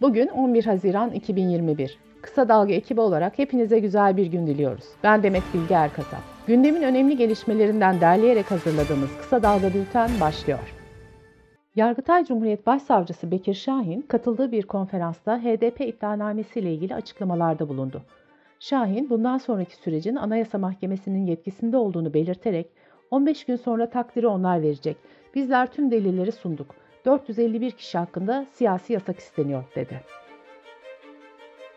Bugün 11 Haziran 2021. Kısa Dalga ekibi olarak hepinize güzel bir gün diliyoruz. Ben Demet Bilge Erkasap. Gündemin önemli gelişmelerinden derleyerek hazırladığımız Kısa Dalga Bülten başlıyor. Yargıtay Cumhuriyet Başsavcısı Bekir Şahin katıldığı bir konferansta HDP iddianamesiyle ilgili açıklamalarda bulundu. Şahin bundan sonraki sürecin Anayasa Mahkemesi'nin yetkisinde olduğunu belirterek 15 gün sonra takdiri onlar verecek. Bizler tüm delilleri sunduk. 451 kişi hakkında siyasi yasak isteniyor dedi.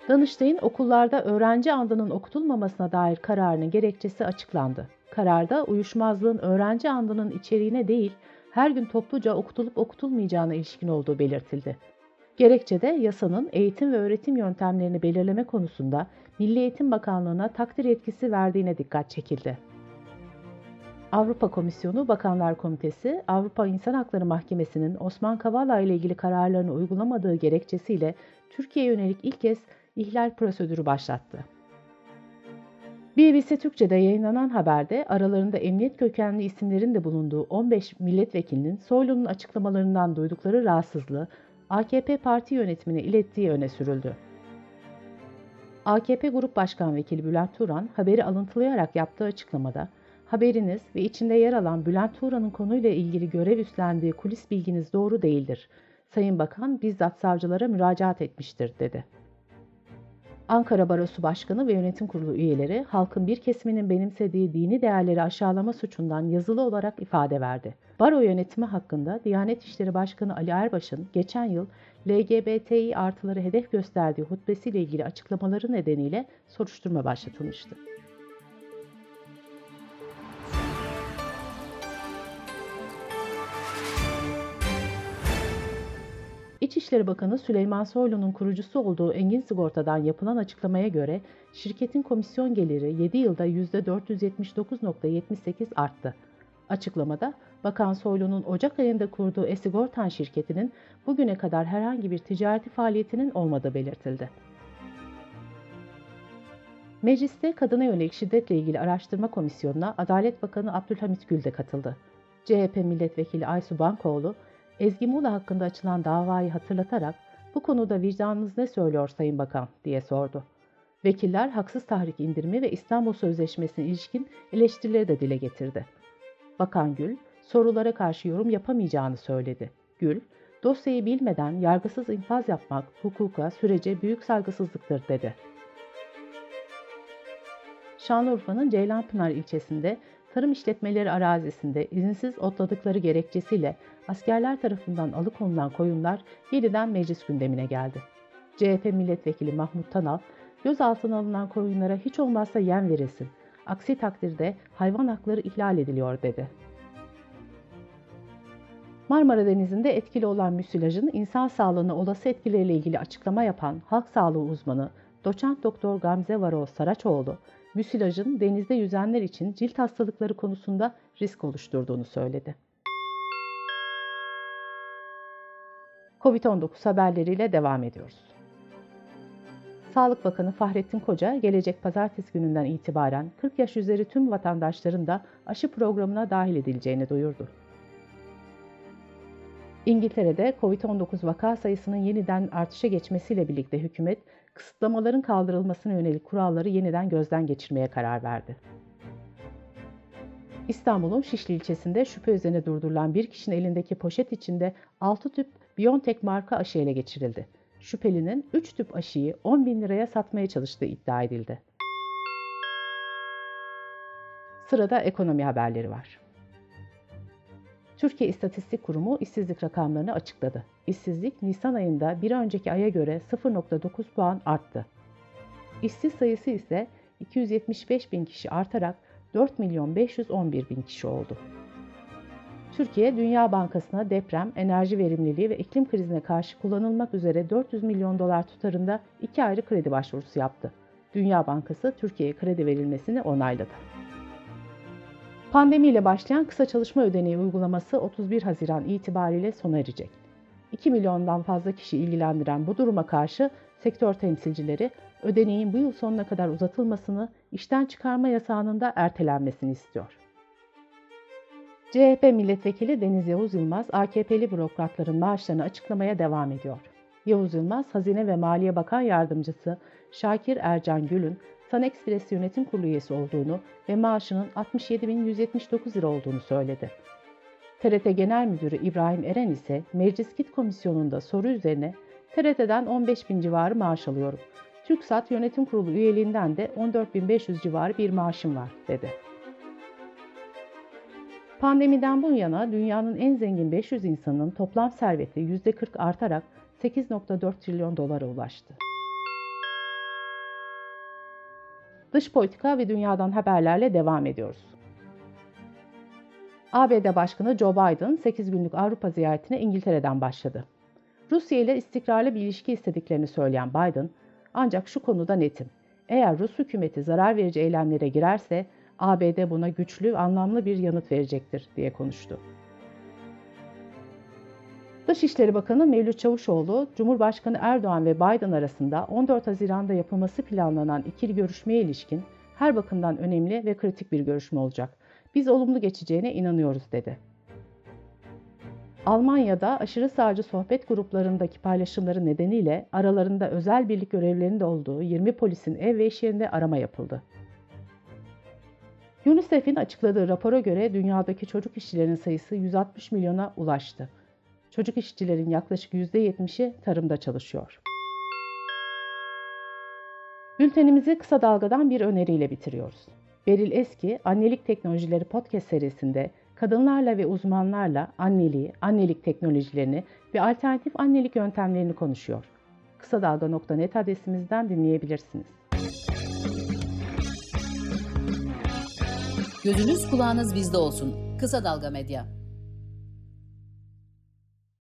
Danıştay'ın okullarda öğrenci andının okutulmamasına dair kararının gerekçesi açıklandı. Kararda uyuşmazlığın öğrenci andının içeriğine değil, her gün topluca okutulup okutulmayacağına ilişkin olduğu belirtildi. Gerekçede yasanın eğitim ve öğretim yöntemlerini belirleme konusunda Milli Eğitim Bakanlığı'na takdir yetkisi verdiğine dikkat çekildi. Avrupa Komisyonu Bakanlar Komitesi, Avrupa İnsan Hakları Mahkemesi'nin Osman Kavala ile ilgili kararlarını uygulamadığı gerekçesiyle Türkiye'ye yönelik ilk kez ihlal prosedürü başlattı. BBC Türkçe'de yayınlanan haberde aralarında emniyet kökenli isimlerin de bulunduğu 15 milletvekilinin Soylu'nun açıklamalarından duydukları rahatsızlığı AKP parti yönetimine ilettiği öne sürüldü. AKP Grup Başkan Vekili Bülent Turan haberi alıntılayarak yaptığı açıklamada haberiniz ve içinde yer alan Bülent Turan'ın konuyla ilgili görev üstlendiği kulis bilginiz doğru değildir. Sayın Bakan bizzat savcılara müracaat etmiştir dedi. Ankara Barosu Başkanı ve Yönetim Kurulu üyeleri halkın bir kesiminin benimsediği dini değerleri aşağılama suçundan yazılı olarak ifade verdi. Baro yönetimi hakkında Diyanet İşleri Başkanı Ali Erbaş'ın geçen yıl LGBTİ artıları hedef gösterdiği hutbesiyle ilgili açıklamaları nedeniyle soruşturma başlatılmıştı. İçişleri Bakanı Süleyman Soylu'nun kurucusu olduğu Engin Sigorta'dan yapılan açıklamaya göre şirketin komisyon geliri 7 yılda %479.78 arttı. Açıklamada Bakan Soylu'nun Ocak ayında kurduğu Esigortan şirketinin bugüne kadar herhangi bir ticareti faaliyetinin olmadığı belirtildi. Mecliste kadına yönelik şiddetle ilgili araştırma komisyonuna Adalet Bakanı Abdülhamit Gül de katıldı. CHP milletvekili Aysu Bankoğlu, Ezgi Muğla hakkında açılan davayı hatırlatarak bu konuda vicdanınız ne söylüyor Sayın Bakan diye sordu. Vekiller haksız tahrik indirimi ve İstanbul Sözleşmesi'ne ilişkin eleştirileri de dile getirdi. Bakan Gül, sorulara karşı yorum yapamayacağını söyledi. Gül, dosyayı bilmeden yargısız infaz yapmak hukuka, sürece büyük saygısızlıktır dedi. Şanlıurfa'nın Ceylanpınar ilçesinde tarım işletmeleri arazisinde izinsiz otladıkları gerekçesiyle askerler tarafından alıkonulan koyunlar yeniden meclis gündemine geldi. CHP milletvekili Mahmut Tanal, gözaltına alınan koyunlara hiç olmazsa yem verilsin, aksi takdirde hayvan hakları ihlal ediliyor dedi. Marmara Denizi'nde etkili olan müsilajın insan sağlığına olası etkileriyle ilgili açıklama yapan halk sağlığı uzmanı doçent doktor Gamze Varol Saraçoğlu, müsilajın denizde yüzenler için cilt hastalıkları konusunda risk oluşturduğunu söyledi. Covid-19 haberleriyle devam ediyoruz. Sağlık Bakanı Fahrettin Koca, gelecek pazartesi gününden itibaren 40 yaş üzeri tüm vatandaşların da aşı programına dahil edileceğini duyurdu. İngiltere'de COVID-19 vaka sayısının yeniden artışa geçmesiyle birlikte hükümet, kısıtlamaların kaldırılmasına yönelik kuralları yeniden gözden geçirmeye karar verdi. İstanbul'un Şişli ilçesinde şüphe üzerine durdurulan bir kişinin elindeki poşet içinde 6 tüp BioNTech marka aşı ele geçirildi. Şüphelinin 3 tüp aşıyı 10 bin liraya satmaya çalıştığı iddia edildi. Sırada ekonomi haberleri var. Türkiye İstatistik Kurumu işsizlik rakamlarını açıkladı. İşsizlik Nisan ayında bir önceki aya göre 0.9 puan arttı. İşsiz sayısı ise 275 bin kişi artarak 4 milyon 511 bin kişi oldu. Türkiye, Dünya Bankası'na deprem, enerji verimliliği ve iklim krizine karşı kullanılmak üzere 400 milyon dolar tutarında iki ayrı kredi başvurusu yaptı. Dünya Bankası Türkiye'ye kredi verilmesini onayladı. Pandemiyle başlayan kısa çalışma ödeneği uygulaması 31 Haziran itibariyle sona erecek. 2 milyondan fazla kişi ilgilendiren bu duruma karşı sektör temsilcileri ödeneğin bu yıl sonuna kadar uzatılmasını, işten çıkarma yasağının da ertelenmesini istiyor. CHP milletvekili Deniz Yavuz Yılmaz, AKP'li bürokratların maaşlarını açıklamaya devam ediyor. Yavuz Yılmaz, Hazine ve Maliye Bakan Yardımcısı Şakir Ercan Gül'ün Sun Express Yönetim Kurulu üyesi olduğunu ve maaşının 67.179 lira olduğunu söyledi. TRT Genel Müdürü İbrahim Eren ise Meclis Kit Komisyonu'nda soru üzerine TRT'den 15 bin civarı maaş alıyorum. TürkSat Yönetim Kurulu üyeliğinden de 14.500 civarı bir maaşım var, dedi. Pandemiden bu yana dünyanın en zengin 500 insanının toplam serveti %40 artarak 8.4 trilyon dolara ulaştı. Dış politika ve dünyadan haberlerle devam ediyoruz. ABD Başkanı Joe Biden 8 günlük Avrupa ziyaretine İngiltere'den başladı. Rusya ile istikrarlı bir ilişki istediklerini söyleyen Biden, ancak şu konuda netim. Eğer Rus hükümeti zarar verici eylemlere girerse ABD buna güçlü, anlamlı bir yanıt verecektir diye konuştu. Dışişleri Bakanı Mevlüt Çavuşoğlu, Cumhurbaşkanı Erdoğan ve Biden arasında 14 Haziran'da yapılması planlanan ikili görüşmeye ilişkin her bakımdan önemli ve kritik bir görüşme olacak. Biz olumlu geçeceğine inanıyoruz dedi. Almanya'da aşırı sağcı sohbet gruplarındaki paylaşımları nedeniyle aralarında özel birlik görevlilerinin de olduğu 20 polisin ev ve iş yerinde arama yapıldı. UNICEF'in açıkladığı rapora göre dünyadaki çocuk işçilerin sayısı 160 milyona ulaştı. Çocuk işçilerin yaklaşık %70'i tarımda çalışıyor. Bültenimizi kısa dalgadan bir öneriyle bitiriyoruz. Beril Eski, Annelik Teknolojileri podcast serisinde kadınlarla ve uzmanlarla anneliği, annelik teknolojilerini ve alternatif annelik yöntemlerini konuşuyor. Kısa Dalga.net adresimizden dinleyebilirsiniz. Gözünüz kulağınız bizde olsun. Kısa Dalga Medya.